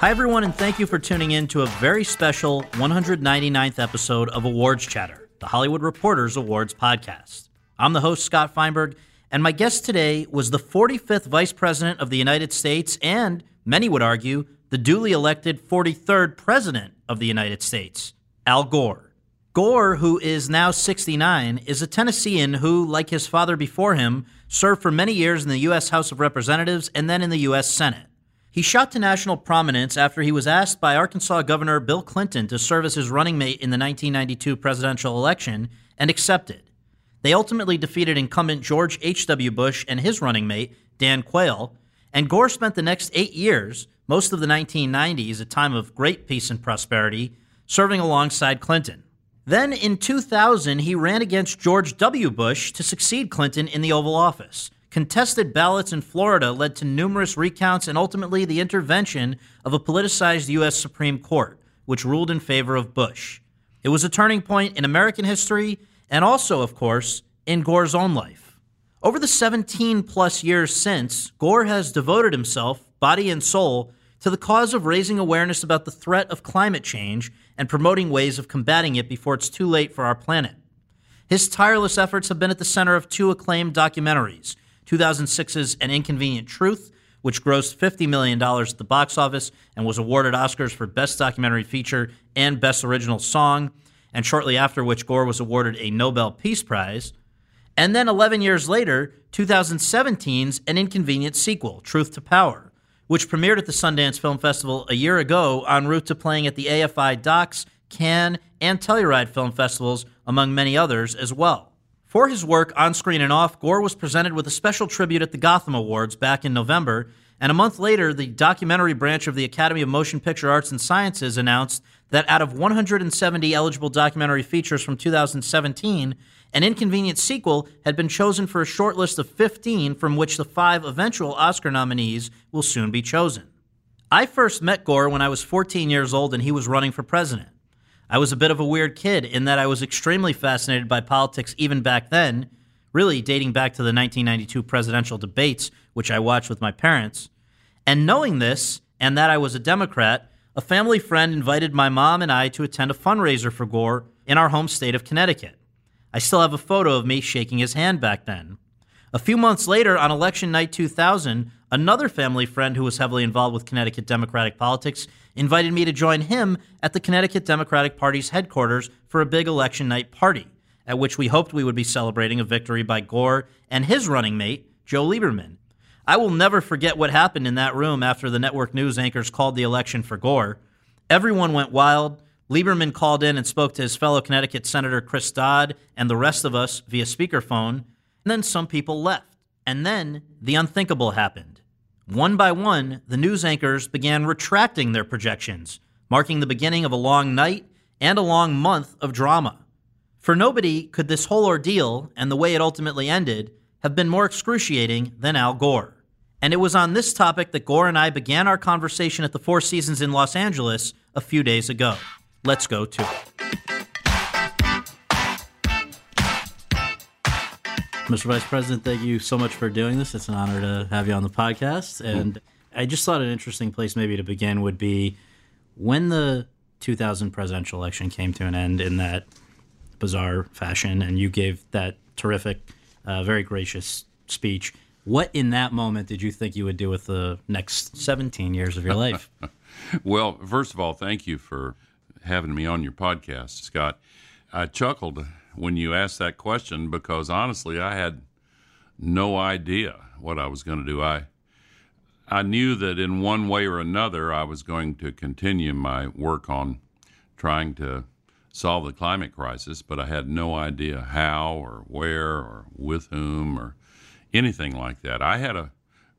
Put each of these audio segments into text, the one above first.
Hi, everyone, and thank you for tuning in to a very special 199th episode of Awards Chatter, the Hollywood Reporters Awards podcast. I'm the host, Scott Feinberg, and my guest today was the 45th Vice President of the United States and, many would argue, the duly elected 43rd President of the United States, Al Gore. Gore, who is now 69, is a Tennessean who, like his father before him, served for many years in the U.S. House of Representatives and then in the U.S. Senate. He shot to national prominence after he was asked by Arkansas Governor Bill Clinton to serve as his running mate in the 1992 presidential election and accepted. They ultimately defeated incumbent George H.W. Bush and his running mate, Dan Quayle, and Gore spent the next eight years, most of the 1990s, a time of great peace and prosperity, serving alongside Clinton. Then in 2000, he ran against George W. Bush to succeed Clinton in the Oval Office. Contested ballots in Florida led to numerous recounts and ultimately the intervention of a politicized U.S. Supreme Court, which ruled in favor of Bush. It was a turning point in American history and also, of course, in Gore's own life. Over the 17 plus years since, Gore has devoted himself, body and soul, to the cause of raising awareness about the threat of climate change and promoting ways of combating it before it's too late for our planet. His tireless efforts have been at the center of two acclaimed documentaries 2006's An Inconvenient Truth, which grossed $50 million at the box office and was awarded Oscars for Best Documentary Feature and Best Original Song, and shortly after which Gore was awarded a Nobel Peace Prize. And then 11 years later, 2017's An Inconvenient Sequel, Truth to Power, which premiered at the Sundance Film Festival a year ago en route to playing at the AFI Docs, Cannes, and Telluride Film Festivals, among many others as well. For his work on screen and off, Gore was presented with a special tribute at the Gotham Awards back in November, and a month later, the documentary branch of the Academy of Motion Picture Arts and Sciences announced that out of 170 eligible documentary features from 2017, an inconvenient sequel had been chosen for a short list of 15 from which the five eventual Oscar nominees will soon be chosen. I first met Gore when I was 14 years old and he was running for president. I was a bit of a weird kid in that I was extremely fascinated by politics even back then, really dating back to the 1992 presidential debates, which I watched with my parents. And knowing this, and that I was a Democrat, a family friend invited my mom and I to attend a fundraiser for Gore in our home state of Connecticut. I still have a photo of me shaking his hand back then. A few months later, on election night 2000, another family friend who was heavily involved with Connecticut Democratic politics invited me to join him at the Connecticut Democratic Party's headquarters for a big election night party, at which we hoped we would be celebrating a victory by Gore and his running mate, Joe Lieberman. I will never forget what happened in that room after the network news anchors called the election for Gore. Everyone went wild. Lieberman called in and spoke to his fellow Connecticut Senator Chris Dodd and the rest of us via speakerphone. And then some people left. And then the unthinkable happened. One by one, the news anchors began retracting their projections, marking the beginning of a long night and a long month of drama. For nobody could this whole ordeal, and the way it ultimately ended, have been more excruciating than Al Gore. And it was on this topic that Gore and I began our conversation at the Four Seasons in Los Angeles a few days ago. Let's go to it. Mr. Vice President, thank you so much for doing this. It's an honor to have you on the podcast. And I just thought an interesting place maybe to begin would be when the 2000 presidential election came to an end in that bizarre fashion, and you gave that terrific, uh, very gracious speech. What in that moment did you think you would do with the next 17 years of your life? Well, first of all, thank you for having me on your podcast, Scott. I chuckled when you asked that question because honestly, I had no idea what I was going to do. I I knew that in one way or another, I was going to continue my work on trying to solve the climate crisis, but I had no idea how or where or with whom or anything like that. I had a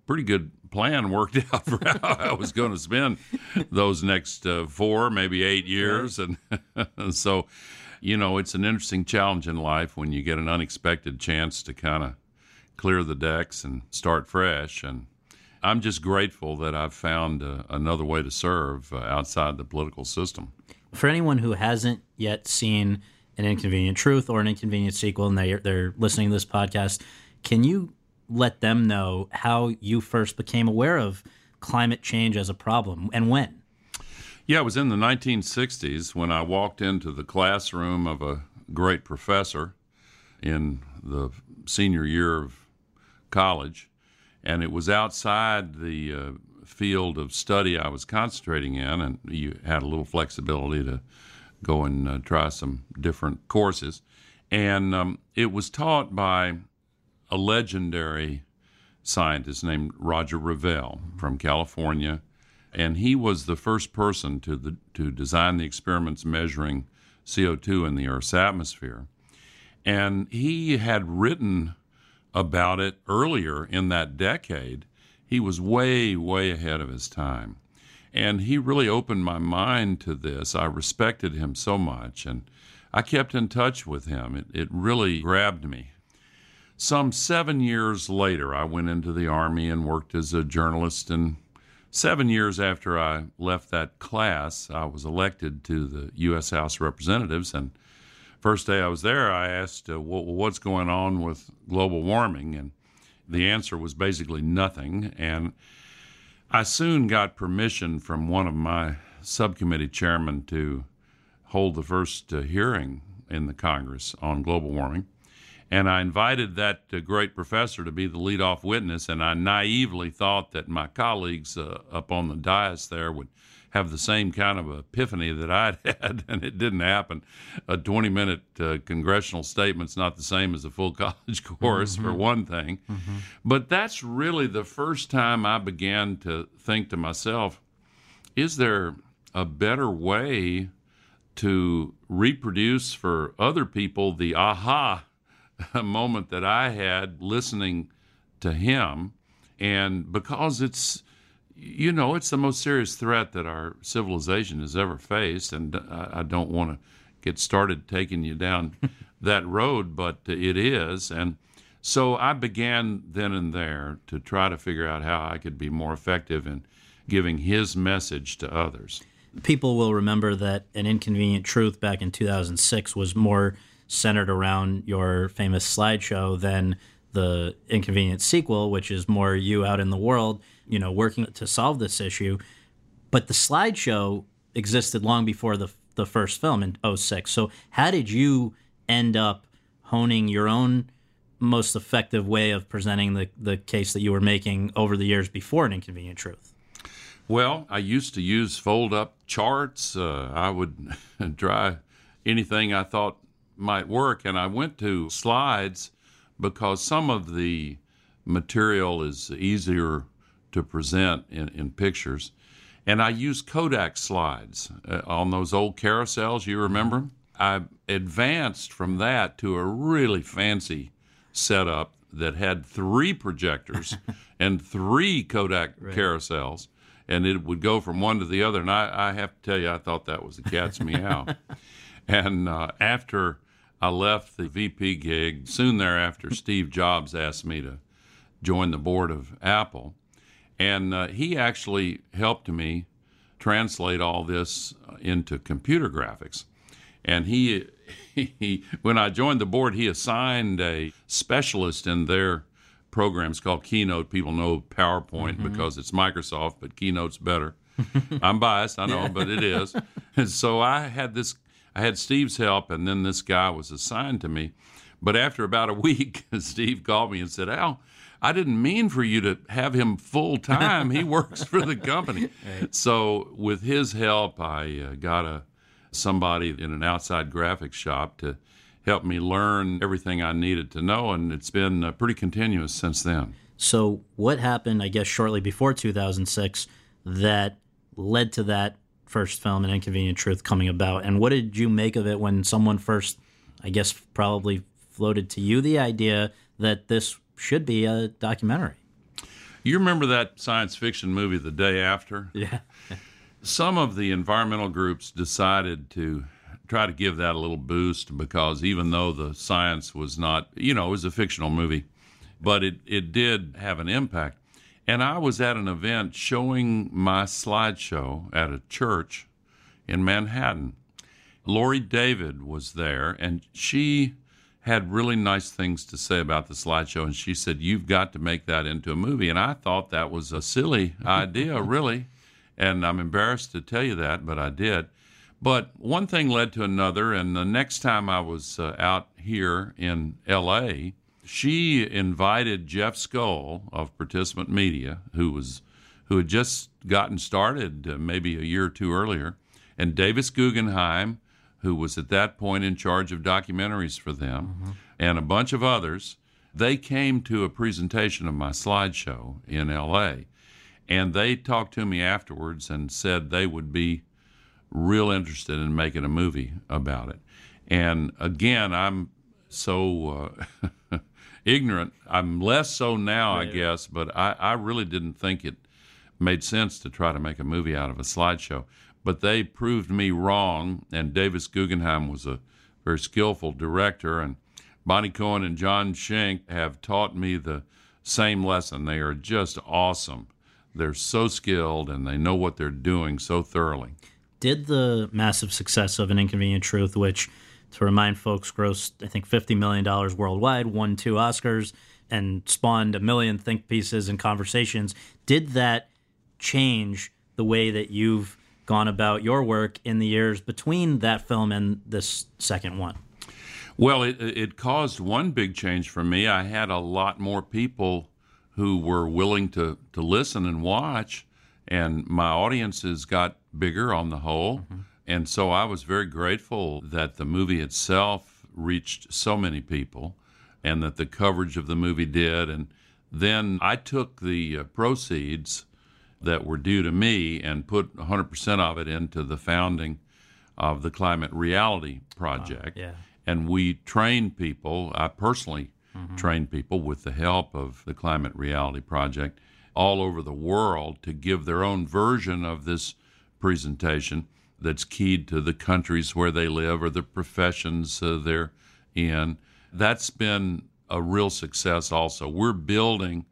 pretty good plan worked out for how I was going to spend those next uh, four, maybe eight years. And, and so, you know, it's an interesting challenge in life when you get an unexpected chance to kind of clear the decks and start fresh. And I'm just grateful that I've found uh, another way to serve uh, outside the political system. For anyone who hasn't yet seen an Inconvenient Truth or an Inconvenient Sequel and they're, they're listening to this podcast, can you let them know how you first became aware of climate change as a problem and when? Yeah, it was in the 1960s when I walked into the classroom of a great professor in the senior year of college, and it was outside the uh, field of study I was concentrating in, and you had a little flexibility to go and uh, try some different courses. And um, it was taught by a legendary scientist named Roger Revelle from California, and he was the first person to the, to design the experiments measuring CO2 in the Earth's atmosphere. And he had written about it earlier in that decade. He was way, way ahead of his time. And he really opened my mind to this. I respected him so much, and I kept in touch with him. It, it really grabbed me. Some seven years later, I went into the Army and worked as a journalist. And seven years after I left that class, I was elected to the U.S. House of Representatives. And first day I was there, I asked, uh, well, what's going on with global warming? And the answer was basically nothing. And I soon got permission from one of my subcommittee chairmen to hold the first uh, hearing in the Congress on global warming. And I invited that uh, great professor to be the lead-off witness, and I naively thought that my colleagues uh, up on the dais there would have the same kind of epiphany that I'd had, and it didn't happen. A 20-minute uh, congressional statement's not the same as a full college course, mm-hmm. for one thing. Mm-hmm. But that's really the first time I began to think to myself, is there a better way to reproduce for other people the aha a moment that I had listening to him. And because it's, you know, it's the most serious threat that our civilization has ever faced. And I, don't want to get started taking you down that road, but it is. And so I began then and there to try to figure out how I could be more effective in giving his message to others. People will remember that An Inconvenient Truth back in 2006 was more centered around your famous slideshow than the inconvenient sequel, which is more you out in the world, you know, working to solve this issue. But the slideshow existed long before the the first film in 06. So how did you end up honing your own most effective way of presenting the, the case that you were making over the years before an inconvenient truth? Well, I used to use fold up charts. Uh, I would try anything I thought might work. And I went to slides because some of the material is easier to present in, in pictures. And I used Kodak slides uh, on those old carousels. You remember? I advanced from that to a really fancy setup that had three projectors and three Kodak right. carousels, and it would go from one to the other. And I, I have to tell you, I thought that was the cat's meow. and uh, after I left the VP gig. Soon thereafter, Steve Jobs asked me to join the board of Apple. And uh, he actually helped me translate all this into computer graphics. And he, he, when I joined the board, he assigned a specialist in their programs called Keynote. People know PowerPoint mm-hmm. because it's Microsoft, but Keynote's better. I'm biased, I know, but it is. And so I had this I had Steve's help, and then this guy was assigned to me. But after about a week, Steve called me and said, Al, I didn't mean for you to have him full time. He works for the company. Right. So with his help, I uh, got a somebody in an outside graphics shop to help me learn everything I needed to know, and it's been uh, pretty continuous since then. So what happened? I guess shortly before 2006 that led to that first film, An Inconvenient Truth, coming about, and what did you make of it when someone first, I guess, probably floated to you the idea that this should be a documentary? You remember that science fiction movie, The Day After? Yeah. Some of the environmental groups decided to try to give that a little boost because even though the science was not, you know, it was a fictional movie, but it, it did have an impact. And I was at an event showing my slideshow at a church in Manhattan. Laurie David was there, and she had really nice things to say about the slideshow. And she said, You've got to make that into a movie. And I thought that was a silly idea, really. And I'm embarrassed to tell you that, but I did. But one thing led to another. And the next time I was uh, out here in LA, she invited Jeff Skoll of Participant Media, who was who had just gotten started uh, maybe a year or two earlier, and Davis Guggenheim, who was at that point in charge of documentaries for them, mm-hmm. and a bunch of others. They came to a presentation of my slideshow in LA, and they talked to me afterwards and said they would be real interested in making a movie about it. And again, I'm so uh, ignorant. I'm less so now, I guess, but I, I really didn't think it made sense to try to make a movie out of a slideshow. But they proved me wrong, and Davis Guggenheim was a very skillful director, and Bonnie Cohen and Jon Shenk have taught me the same lesson. They are just awesome. They're so skilled and they know what they're doing so thoroughly. Did the massive success of An Inconvenient Truth, which to remind folks, grossed I think fifty million dollars worldwide, won two Oscars, and spawned a million think pieces and conversations. Did that change the way that you've gone about your work in the years between that film and this second one? Well, it, it caused one big change for me. I had a lot more people who were willing to, to listen and watch, and my audiences got bigger on the whole. Mm-hmm. And so I was very grateful that the movie itself reached so many people and that the coverage of the movie did. And then I took the uh, proceeds that were due to me and put 100% of it into the founding of the Climate Reality Project. yeah. And we trained people, I personally mm-hmm. trained people with the help of the Climate Reality Project all over the world to give their own version of this presentation that's keyed to the countries where they live or the professions uh, they're in. That's been a real success also. We're building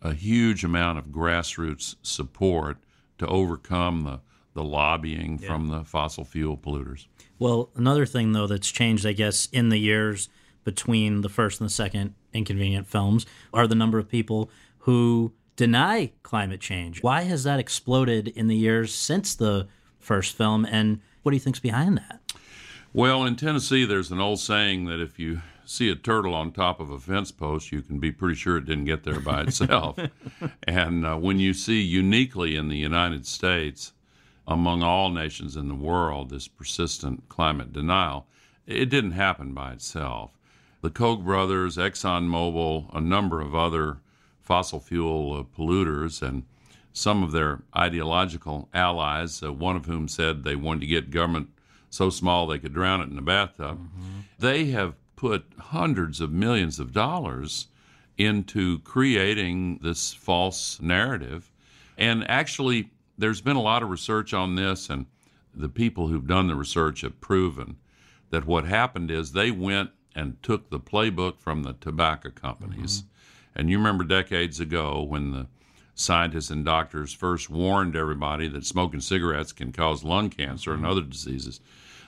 a huge amount of grassroots support to overcome the, the lobbying yeah. from the fossil fuel polluters. Well, another thing, though, that's changed, I guess, in the years between the first and the second Inconvenient films are the number of people who deny climate change. Why has that exploded in the years since the first film, and what do you think's behind that? Well, in Tennessee, there's an old saying that if you see a turtle on top of a fence post, you can be pretty sure it didn't get there by itself. and uh, when you see uniquely in the United States, among all nations in the world, this persistent climate denial, it didn't happen by itself. The Koch brothers, ExxonMobil, a number of other fossil fuel uh, polluters, and some of their ideological allies, uh, one of whom said they wanted to get government so small they could drown it in a bathtub. Mm-hmm. They have put hundreds of millions of dollars into creating this false narrative. And actually, there's been a lot of research on this, and the people who've done the research have proven that what happened is they went and took the playbook from the tobacco companies. Mm-hmm. And you remember decades ago when the scientists and doctors first warned everybody that smoking cigarettes can cause lung cancer and other diseases,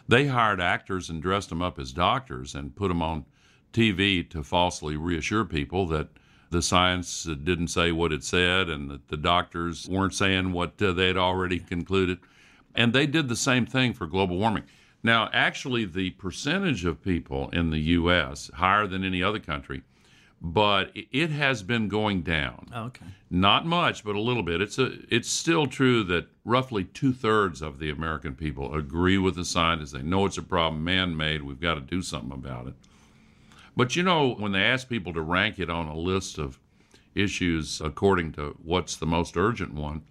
they hired actors and dressed them up as doctors and put them on TV to falsely reassure people that the science didn't say what it said and that the doctors weren't saying what uh, they had already concluded. And they did the same thing for global warming. Now, actually, the percentage of people in the U.S., higher than any other country, but it has been going down. Oh, okay. Not much, but a little bit. It's a. It's still true that roughly two thirds of the American people agree with the scientists. They know it's a problem, man-made. We've got to do something about it. But you know, when they ask people to rank it on a list of issues according to what's the most urgent one,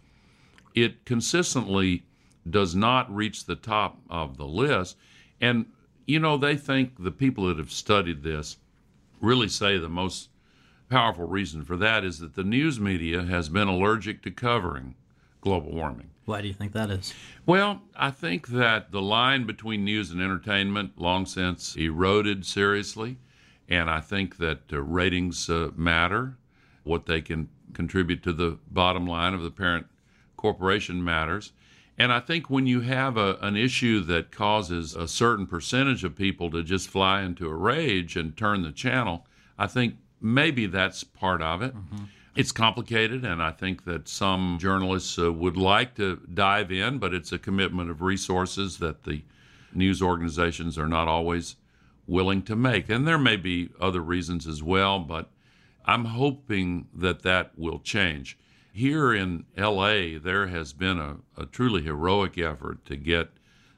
it consistently does not reach the top of the list. And, you know, they think the people that have studied this really say the most powerful reason for that is that the news media has been allergic to covering global warming. Why do you think that is? Well, I think that the line between news and entertainment long since eroded seriously. And I think that uh, ratings uh, matter. What they can contribute to the bottom line of the parent corporation matters. And I think when you have a, an issue that causes a certain percentage of people to just fly into a rage and turn the channel, I think maybe that's part of it. Mm-hmm. It's complicated, and I think that some journalists uh, would like to dive in, but it's a commitment of resources that the news organizations are not always willing to make. And there may be other reasons as well, but I'm hoping that that will change. Here in LA, there has been a, a truly heroic effort to get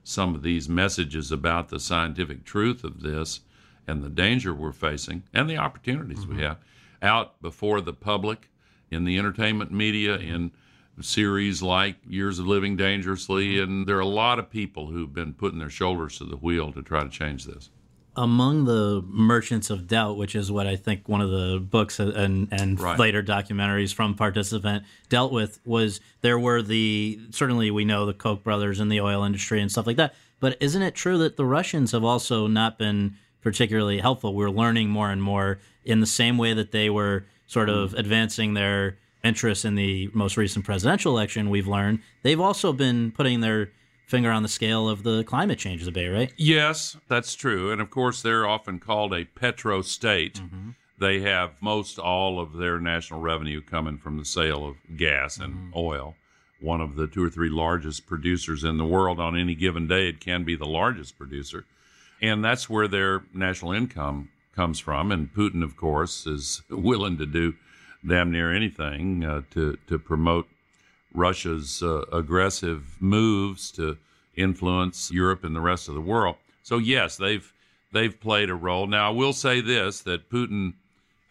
some of these messages about the scientific truth of this and the danger we're facing and the opportunities mm-hmm. we have out before the public in the entertainment media in series like Years of Living Dangerously mm-hmm. and there are a lot of people who've been putting their shoulders to the wheel to try to change this among the merchants of doubt, which is what I think one of the books and and right. later documentaries from participant dealt with, was there were the certainly we know the Koch brothers and the oil industry and stuff like that. But isn't it true that the Russians have also not been particularly helpful? We're learning more and more in the same way that they were sort of mm. advancing their interests in the most recent presidential election. We've learned they've also been putting their finger on the scale of the climate change debate, right? Yes, that's true. And of course, they're often called a petro state. Mm-hmm. They have most all of their national revenue coming from the sale of gas and mm-hmm. oil. One of the two or three largest producers in the world on any given day, it can be the largest producer. And that's where their national income comes from. And Putin, of course, is willing to do damn near anything uh, to, to promote Russia's uh, aggressive moves to influence Europe and the rest of the world. So yes, they've they've played a role. Now I will say this that Putin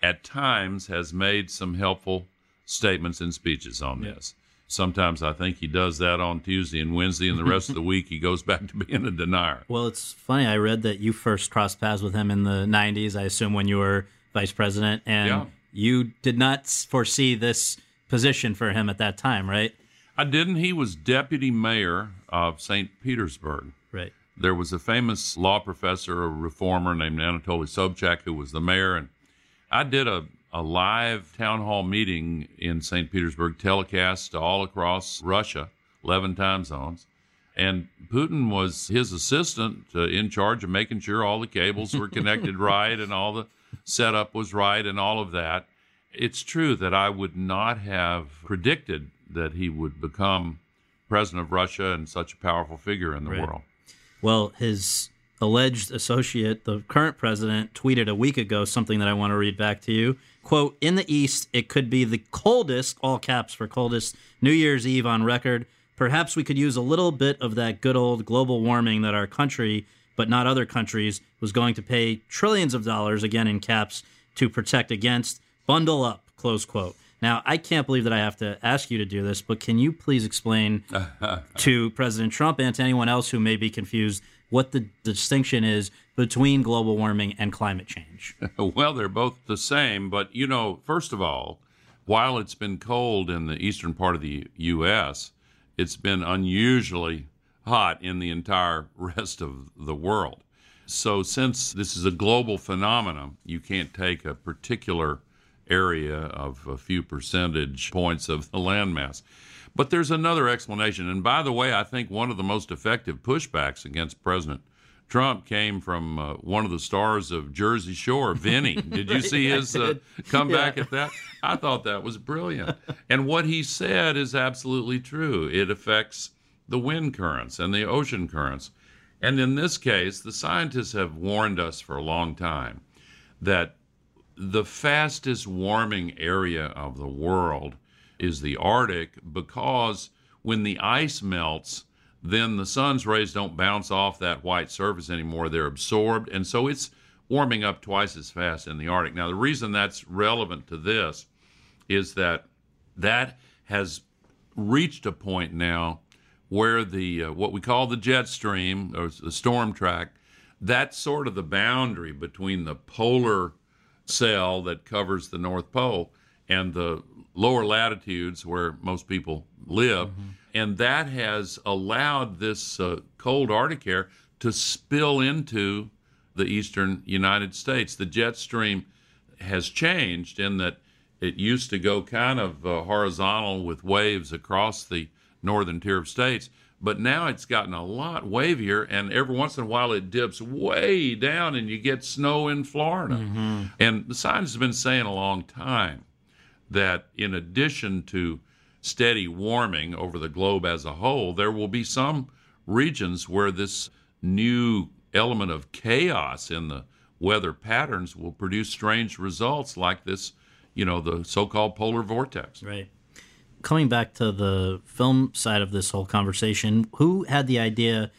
at times has made some helpful statements and speeches on this. Sometimes I think he does that on Tuesday and Wednesday, and the rest of the week he goes back to being a denier. Well, it's funny. I read that you first crossed paths with him in the 90s, I assume when you were vice president, and yeah. you did not foresee this position for him at that time, right? I didn't. He was deputy mayor of St. Petersburg. Right. There was a famous law professor, a reformer named Anatoly Sobchak, who was the mayor. And I did a, a live town hall meeting in St. Petersburg, telecast all across Russia, 11 time zones. And Putin was his assistant uh, in charge of making sure all the cables were connected right and all the setup was right and all of that. It's true that I would not have predicted that he would become president of Russia and such a powerful figure in the right. world. Well, his alleged associate, the current president, tweeted a week ago something that I want to read back to you. Quote, in the East, it could be the coldest, all caps for coldest, New Year's Eve on record. Perhaps we could use a little bit of that good old global warming that our country, but not other countries, was going to pay trillions of dollars, again in caps, to protect against. Bundle up, close quote. Now, I can't believe that I have to ask you to do this, but can you please explain to President Trump and to anyone else who may be confused what the distinction is between global warming and climate change? well, they're both the same, but you know, first of all, while it's been cold in the eastern part of the U.S., it's been unusually hot in the entire rest of the world. So, since this is a global phenomenon, you can't take a particular area of a few percentage points of the landmass. But there's another explanation. And by the way, I think one of the most effective pushbacks against President Trump came from uh, one of the stars of Jersey Shore, Vinny. Did you see his uh, comeback yeah. at that? I thought that was brilliant. And what he said is absolutely true. It affects the wind currents and the ocean currents. And in this case, the scientists have warned us for a long time that the fastest warming area of the world is the Arctic because when the ice melts, then the sun's rays don't bounce off that white surface anymore. They're absorbed. And so it's warming up twice as fast in the Arctic. Now, the reason that's relevant to this is that that has reached a point now where the uh, what we call the jet stream or the storm track, that's sort of the boundary between the polar cell that covers the North Pole and the lower latitudes where most people live. Mm-hmm. And that has allowed this uh, cold Arctic air to spill into the eastern United States. The jet stream has changed in that it used to go kind of uh, horizontal with waves across the northern tier of states, but now it's gotten a lot wavier, and every once in a while it dips way down, and you get snow in Florida. Mm-hmm. And the science has been saying a long time that in addition to steady warming over the globe as a whole, there will be some regions where this new element of chaos in the weather patterns will produce strange results like this, you know, the so called polar vortex. Right. Coming back to the film side of this whole conversation, who had the idea?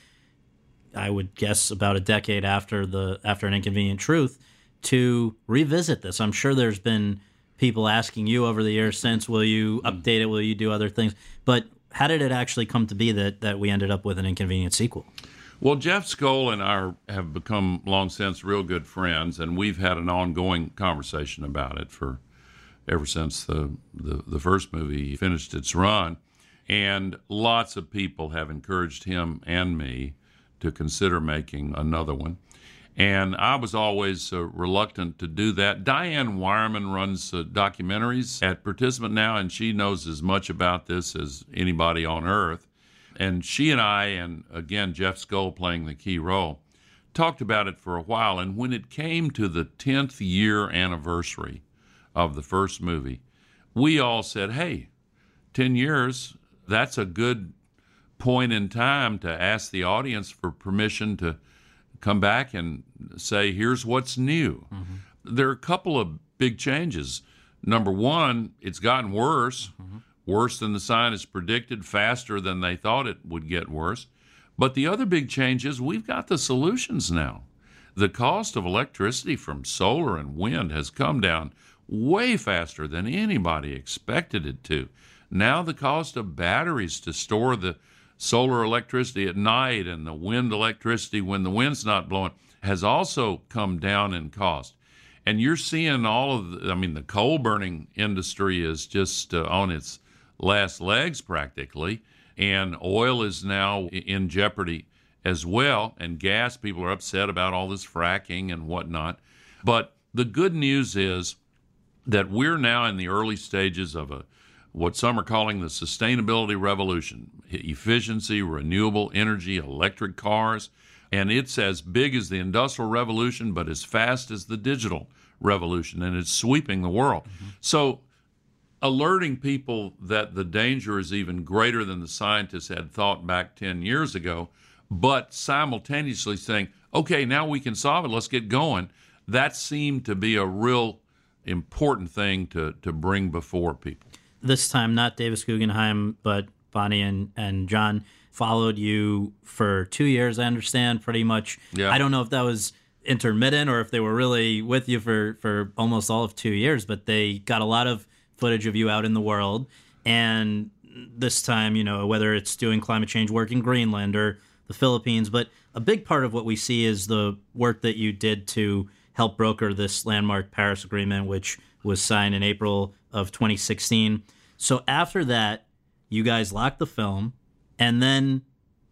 I would guess about a decade after the after an inconvenient truth to revisit this. I'm sure there's been people asking you over the years since, will you hmm. update it? Will you do other things? But how did it actually come to be that, that we ended up with an inconvenient sequel? Well, Jeff Skoll and I have become long since real good friends, and we've had an ongoing conversation about it for ever since the, the, the first movie finished its run. And lots of people have encouraged him and me to consider making another one. And I was always uh, reluctant to do that. Diane Weyermann runs uh, documentaries at Participant now, and she knows as much about this as anybody on earth. And she and I, and again, Jeff Skoll playing the key role, talked about it for a while. And when it came to the 10th year anniversary of the first movie, we all said, hey, 10 years, that's a good point in time to ask the audience for permission to come back and say, here's what's new. Mm-hmm. There are a couple of big changes. Number one, it's gotten worse, mm-hmm. worse than the scientists predicted, faster than they thought it would get worse. But the other big change is we've got the solutions now. The cost of electricity from solar and wind has come down way faster than anybody expected it to. Now, the cost of batteries to store the solar electricity at night and the wind electricity when the wind's not blowing has also come down in cost. And you're seeing all of, the, I mean, the coal burning industry is just uh, on its last legs practically, and oil is now in jeopardy as well. And gas, people are upset about all this fracking and whatnot. But the good news is that we're now in the early stages of a what some are calling the sustainability revolution efficiency, renewable energy, electric cars. And it's as big as the industrial revolution, but as fast as the digital revolution, and it's sweeping the world. Mm-hmm. So, alerting people that the danger is even greater than the scientists had thought back 10 years ago, but simultaneously saying, okay, now we can solve it, let's get going, that seemed to be a real important thing to, to bring before people this time not Davis Guggenheim, but Bonnie and, and Jon followed you for two years, I understand, pretty much. Yeah. I don't know if that was intermittent or if they were really with you for, for almost all of two years, but they got a lot of footage of you out in the world. And this time, you know, whether it's doing climate change work in Greenland or the Philippines, but a big part of what we see is the work that you did to help broker this landmark Paris Agreement, which was signed in April of 2016. So after that, you guys locked the film, and then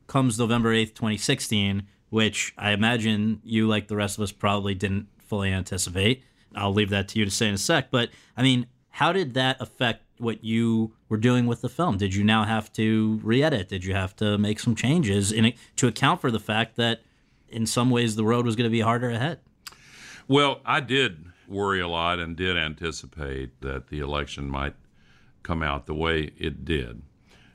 comes November 8th, 2016, which I imagine you, like the rest of us, probably didn't fully anticipate. I'll leave that to you to say in a sec. But I mean, how did that affect what you were doing with the film? Did you now have to re edit? Did you have to make some changes in it to account for the fact that in some ways the road was going to be harder ahead? Well, I did worry a lot and did anticipate that the election might come out the way it did.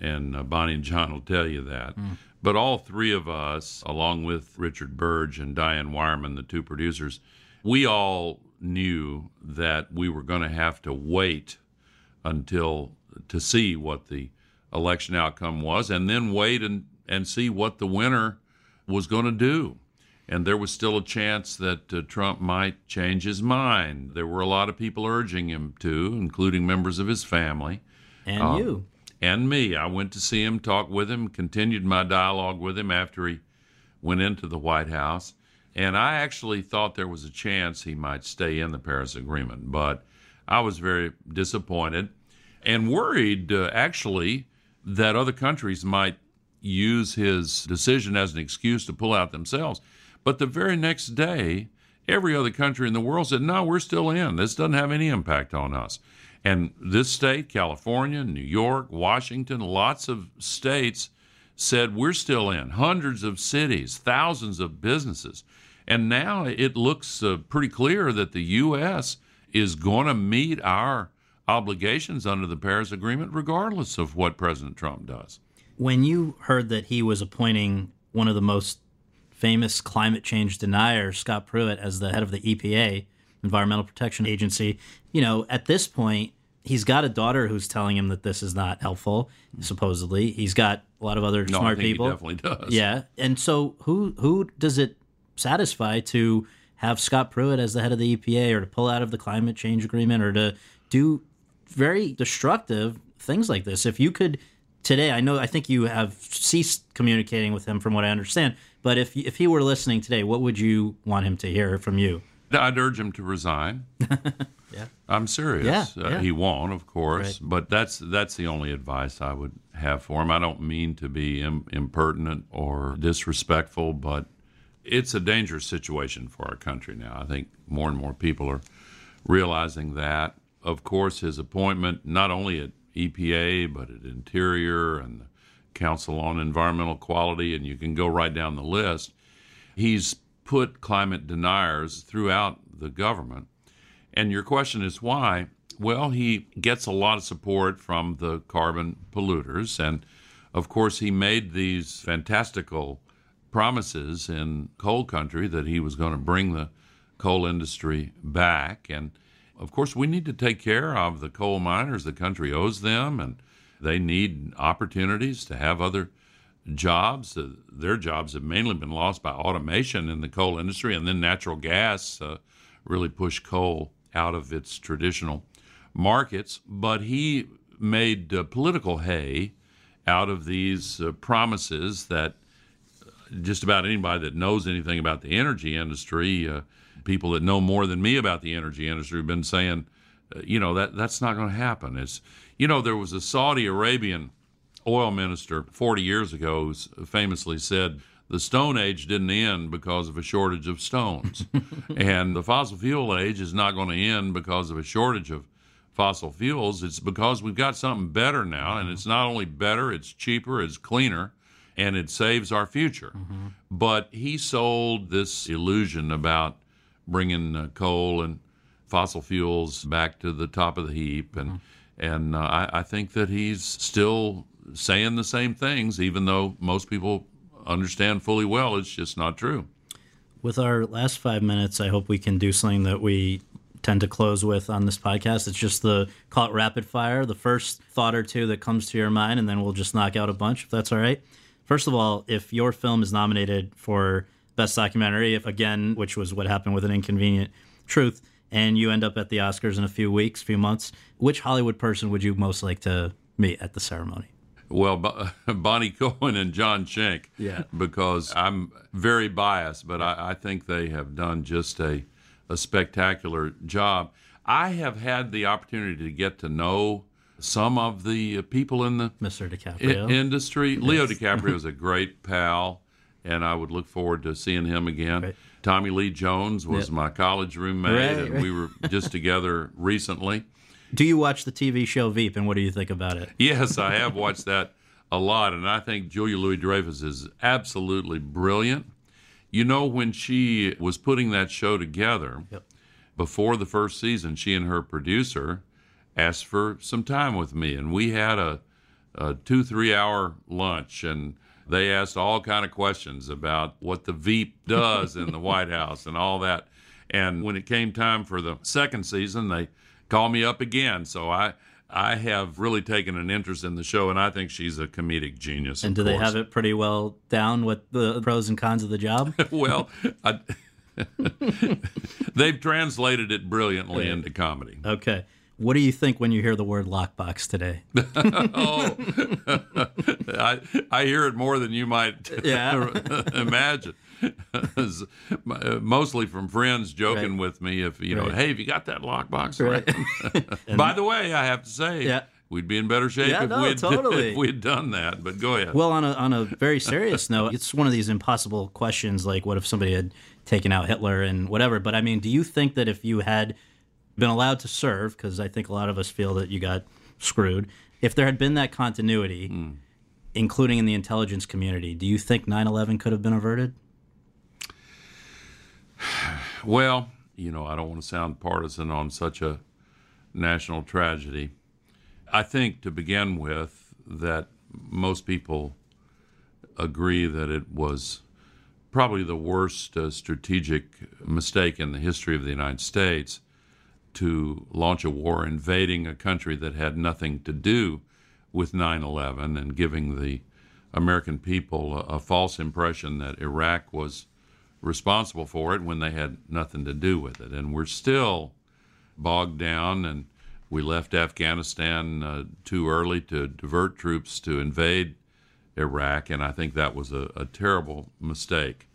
And uh, Bonnie and Jon will tell you that. Mm. But all three of us, along with Richard Berge and Diane Weyermann, the two producers, we all knew that we were going to have to wait until to see what the election outcome was and then wait and, and see what the winner was going to do and there was still a chance that uh, Trump might change his mind. There were a lot of people urging him to, including members of his family. And uh, you. and me. I went to see him, talked with him, continued my dialogue with him after he went into the White House. And I actually thought there was a chance he might stay in the Paris Agreement, but I was very disappointed and worried, uh, actually, that other countries might use his decision as an excuse to pull out themselves. But the very next day, every other country in the world said, no, we're still in. This doesn't have any impact on us. And this state, California, New York, Washington, lots of states said, we're still in. Hundreds of cities, thousands of businesses. And now it looks uh, pretty clear that the U.S. is going to meet our obligations under the Paris Agreement, regardless of what President Trump does. When you heard that he was appointing one of the most famous climate change denier, Scott Pruitt, as the head of the EPA, Environmental Protection Agency, you know, at this point, he's got a daughter who's telling him that this is not helpful. Supposedly, he's got a lot of other No, I smart people. definitely does. Yeah, and so who who does it satisfy to have Scott Pruitt as the head of the EPA, or to pull out of the climate change agreement, or to do very destructive things like this? If you could today, I know I think you have ceased communicating with him, from what I understand. But if if he were listening today, what would you want him to hear from you? I'd urge him to resign. Yeah. I'm serious. Yeah, Uh, yeah. he won't, of course, Right. but that's that's the only advice I would have for him. I don't mean to be Im- impertinent or disrespectful, but it's a dangerous situation for our country now. I think more and more people are realizing that. Of course, his appointment not only at EPA but at Interior and the Council on Environmental Quality, and you can go right down the list. He's put climate deniers throughout the government. And your question is why? Well, he gets a lot of support from the carbon polluters. And of course, he made these fantastical promises in coal country that he was going to bring the coal industry back. And of course, we need to take care of the coal miners. The country owes them, and they need opportunities to have other jobs. Uh, their jobs have mainly been lost by automation in the coal industry, and then natural gas uh, really pushed coal out of its traditional markets. But he made uh, political hay out of these uh, promises that just about anybody that knows anything about the energy industry, uh, people that know more than me about the energy industry, have been saying, uh, you know, that that's not going to happen. It's, you know, there was a Saudi Arabian oil minister 40 years ago who famously said the Stone Age didn't end because of a shortage of stones, and the fossil fuel age is not going to end because of a shortage of fossil fuels. It's because we've got something better now, and mm-hmm. it's not only better, it's cheaper, it's cleaner, and it saves our future. Mm-hmm. But he sold this illusion about bringing uh, coal and fossil fuels back to the top of the heap, and mm-hmm. And uh, I, I think that he's still saying the same things, even though most people understand fully well it's just not true. With our last five minutes, I hope we can do something that we tend to close with on this podcast. It's just the call it rapid fire, the first thought or two that comes to your mind, and then we'll just knock out a bunch if that's all right. First of all, if your film is nominated for Best Documentary, if again, which was what happened with An Inconvenient Truth, and you end up at the Oscars in a few weeks, few months, which Hollywood person would you most like to meet at the ceremony? Well, Bo- Bonnie Cohen and Jon Shenk. Yeah. Because I'm very biased, but I, I think they have done just a, a spectacular job. I have had the opportunity to get to know some of the people in the Mr. i- DiCaprio. industry. Leo DiCaprio is a great pal, and I would look forward to seeing him again. Right. Tommy Lee Jones was Yep. my college roommate, Right, and right. we were just together recently. do you watch the TV show Veep, and what do you think about it? Yes, I have watched that a lot, and I think Julia Louis Dreyfus is absolutely brilliant. You know, when she was putting that show together Yep. before the first season, she and her producer asked for some time with me, and we had a, a two three hour lunch, and they asked all kind of questions about what the Veep does in the White House and all that. And when it came time for the second season, they called me up again. So I I have really taken an interest in the show, and I think she's a comedic genius. And do they have it pretty well down with the pros and cons of the job? well, I, they've translated it brilliantly into comedy. okay. What do you think when you hear the word lockbox today? oh, I, I hear it more than you might Yeah. imagine. Uh, mostly from friends joking Right. with me if you know, Right. hey, have you got that lockbox? Right. By the way, I have to say, Yeah. we'd be in better shape Yeah, if, no, we'd, totally. if we'd done that. But go ahead. Well, on a on a very serious note, it's one of these impossible questions. Like, what if somebody had taken out Hitler and whatever? But I mean, do you think that if you had been allowed to serve, because I think a lot of us feel that you got screwed, if there had been that continuity, including in the intelligence community, do you think 9/11 could have been averted? Well, you know, I don't want to sound partisan on such a national tragedy. I think to begin with that most people agree that it was probably the worst uh, strategic mistake in the history of the United States to launch a war invading a country that had nothing to do with 9/11 and giving the American people a, a false impression that Iraq was responsible for it when they had nothing to do with it. And we're still bogged down, and we left Afghanistan uh, too early to divert troops to invade Iraq, and I think that was a, a terrible mistake.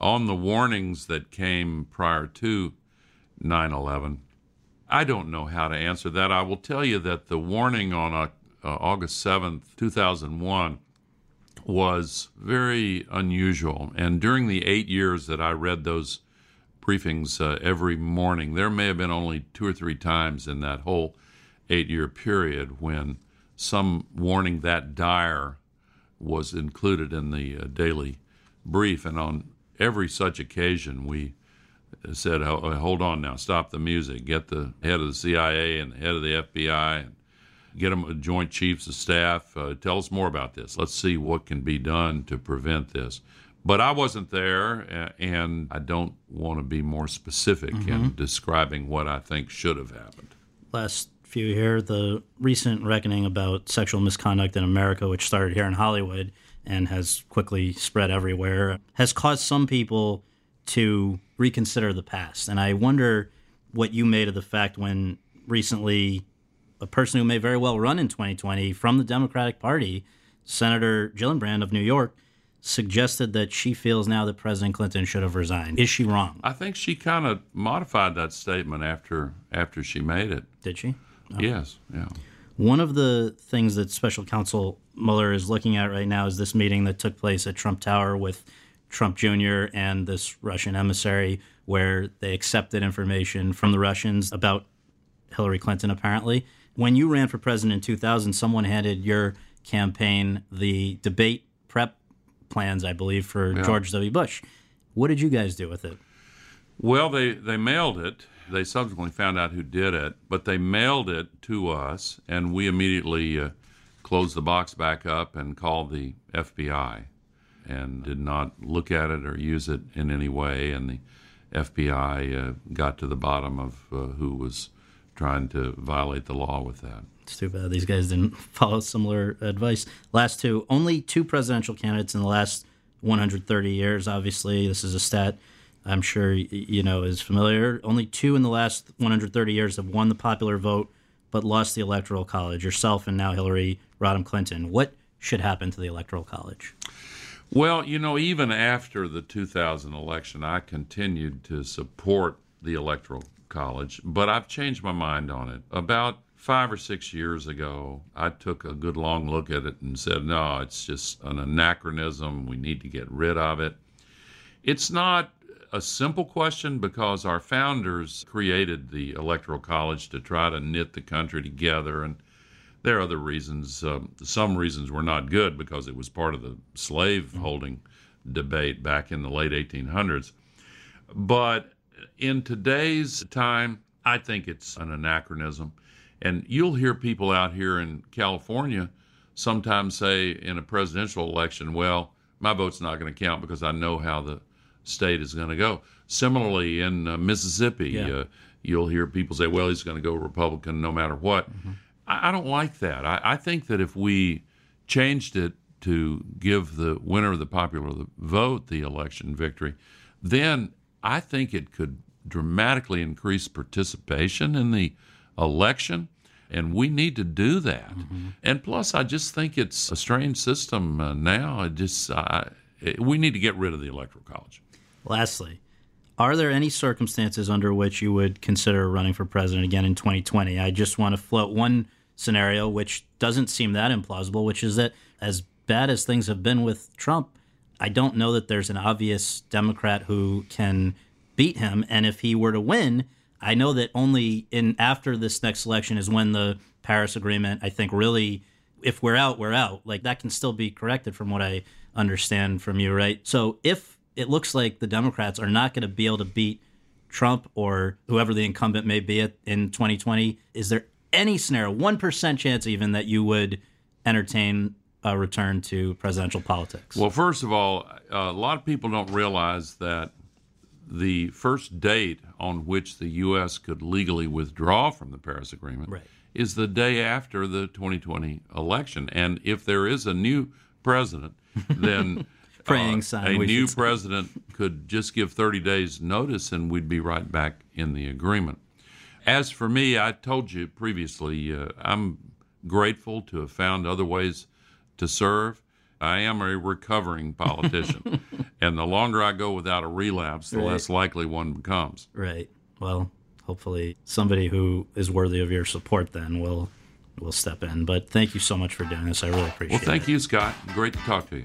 On the warnings that came prior to 9 11, I don't know how to answer that. I will tell you that the warning on uh, uh, August 7th, 2001, was very unusual. And during the eight years that I read those briefings uh, every morning, there may have been only two or three times in that whole eight year period when some warning that dire was included in the uh, daily brief. And on every such occasion, we said, uh, Hold on now, stop the music, get the head of the CIA and the head of the FBI and get them uh, joint chiefs of staff. Uh, tell us more about this. Let's see what can be done to prevent this. But I wasn't there, and I don't want to be more specific in mm-hmm. describing what I think should have happened. last few here. The recent reckoning about sexual misconduct in America, which started here in Hollywood and has quickly spread everywhere, has caused some people to reconsider the past. And I wonder what you made of the fact when recently a person who may very well run in 2020 from the Democratic Party, Senator Gillibrand of New York, suggested that she feels now that President Clinton should have resigned. Is she wrong? I think she kind of modified that statement after after she made it. Did she? Oh. Yes, yeah. One of the things that Special Counsel Mueller is looking at right now is this meeting that took place at Trump Tower with Trump Jr. and this Russian emissary, where they accepted information from the Russians about Hillary Clinton, apparently. When you ran for president in 2000, someone handed your campaign the debate prep plans, I believe, for George W. Bush. What did you guys do with it? Well, they, they mailed it. They subsequently found out who did it, but they mailed it to us, and we immediately uh, closed the box back up and called the FBI and did not look at it or use it in any way. And the FBI uh, got to the bottom of uh, who was trying to violate the law with that. It's too bad these guys didn't follow similar advice. Last two, only two presidential candidates in the last 130 years. Obviously, this is a stat I'm sure you know is familiar. Only two in the last 130 years have won the popular vote, but lost the electoral college. Yourself and now Hillary Rodham Clinton. What should happen to the electoral college? Well, you know, even after the 2000 election, I continued to support the Electoral College, but I've changed my mind on it. About five or six years ago, I took a good long look at it and said, no, it's just an anachronism. We need to get rid of it. It's not a simple question because our founders created the Electoral College to try to knit the country together and there are other reasons. Um, some reasons were not good because it was part of the slave holding debate back in the late 1800s. But in today's time, I think it's an anachronism. And you'll hear people out here in California sometimes say in a presidential election, well, my vote's not going to count because I know how the state is going to go. Similarly, in uh, Mississippi, Yeah. uh, you'll hear people say, well, he's going to go Republican no matter what. I, I don't like that. I, I think that if we changed it to give the winner of the popular vote the election victory, then I think it could dramatically increase participation in the election. And we need to do that. And plus, I just think it's a strange system uh, now. It just uh, it, we need to get rid of the electoral college. Lastly, are there any circumstances under which you would consider running for president again in 2020? I just want to float one scenario, which doesn't seem that implausible, which is that as bad as things have been with Trump, I don't know that there's an obvious Democrat who can beat him. And if he were to win, I know that only in after this next election is when the Paris Agreement, I think, really, if we're out, we're out. Like that can still be corrected from what I understand from you, right? So if it looks like the Democrats are not going to be able to beat Trump or whoever the incumbent may be in 2020, is there any scenario, 1% chance even, that you would entertain a return to presidential politics? Well, first of all, a lot of people don't realize that the first date on which the U.S. could legally withdraw from the Paris Agreement Right. is the day after the 2020 election. And if there is a new president, then Praying uh, sign, a new president could just give 30 days notice and we'd be right back in the agreement. As for me, I told you previously, uh, I'm grateful to have found other ways to serve. I am a recovering politician, and the longer I go without a relapse, the Right. less likely one becomes. Right. Well, hopefully somebody who is worthy of your support then will will step in. But thank you so much for doing this. I really appreciate it. Well, thank it. you, Scott. Great to talk to you.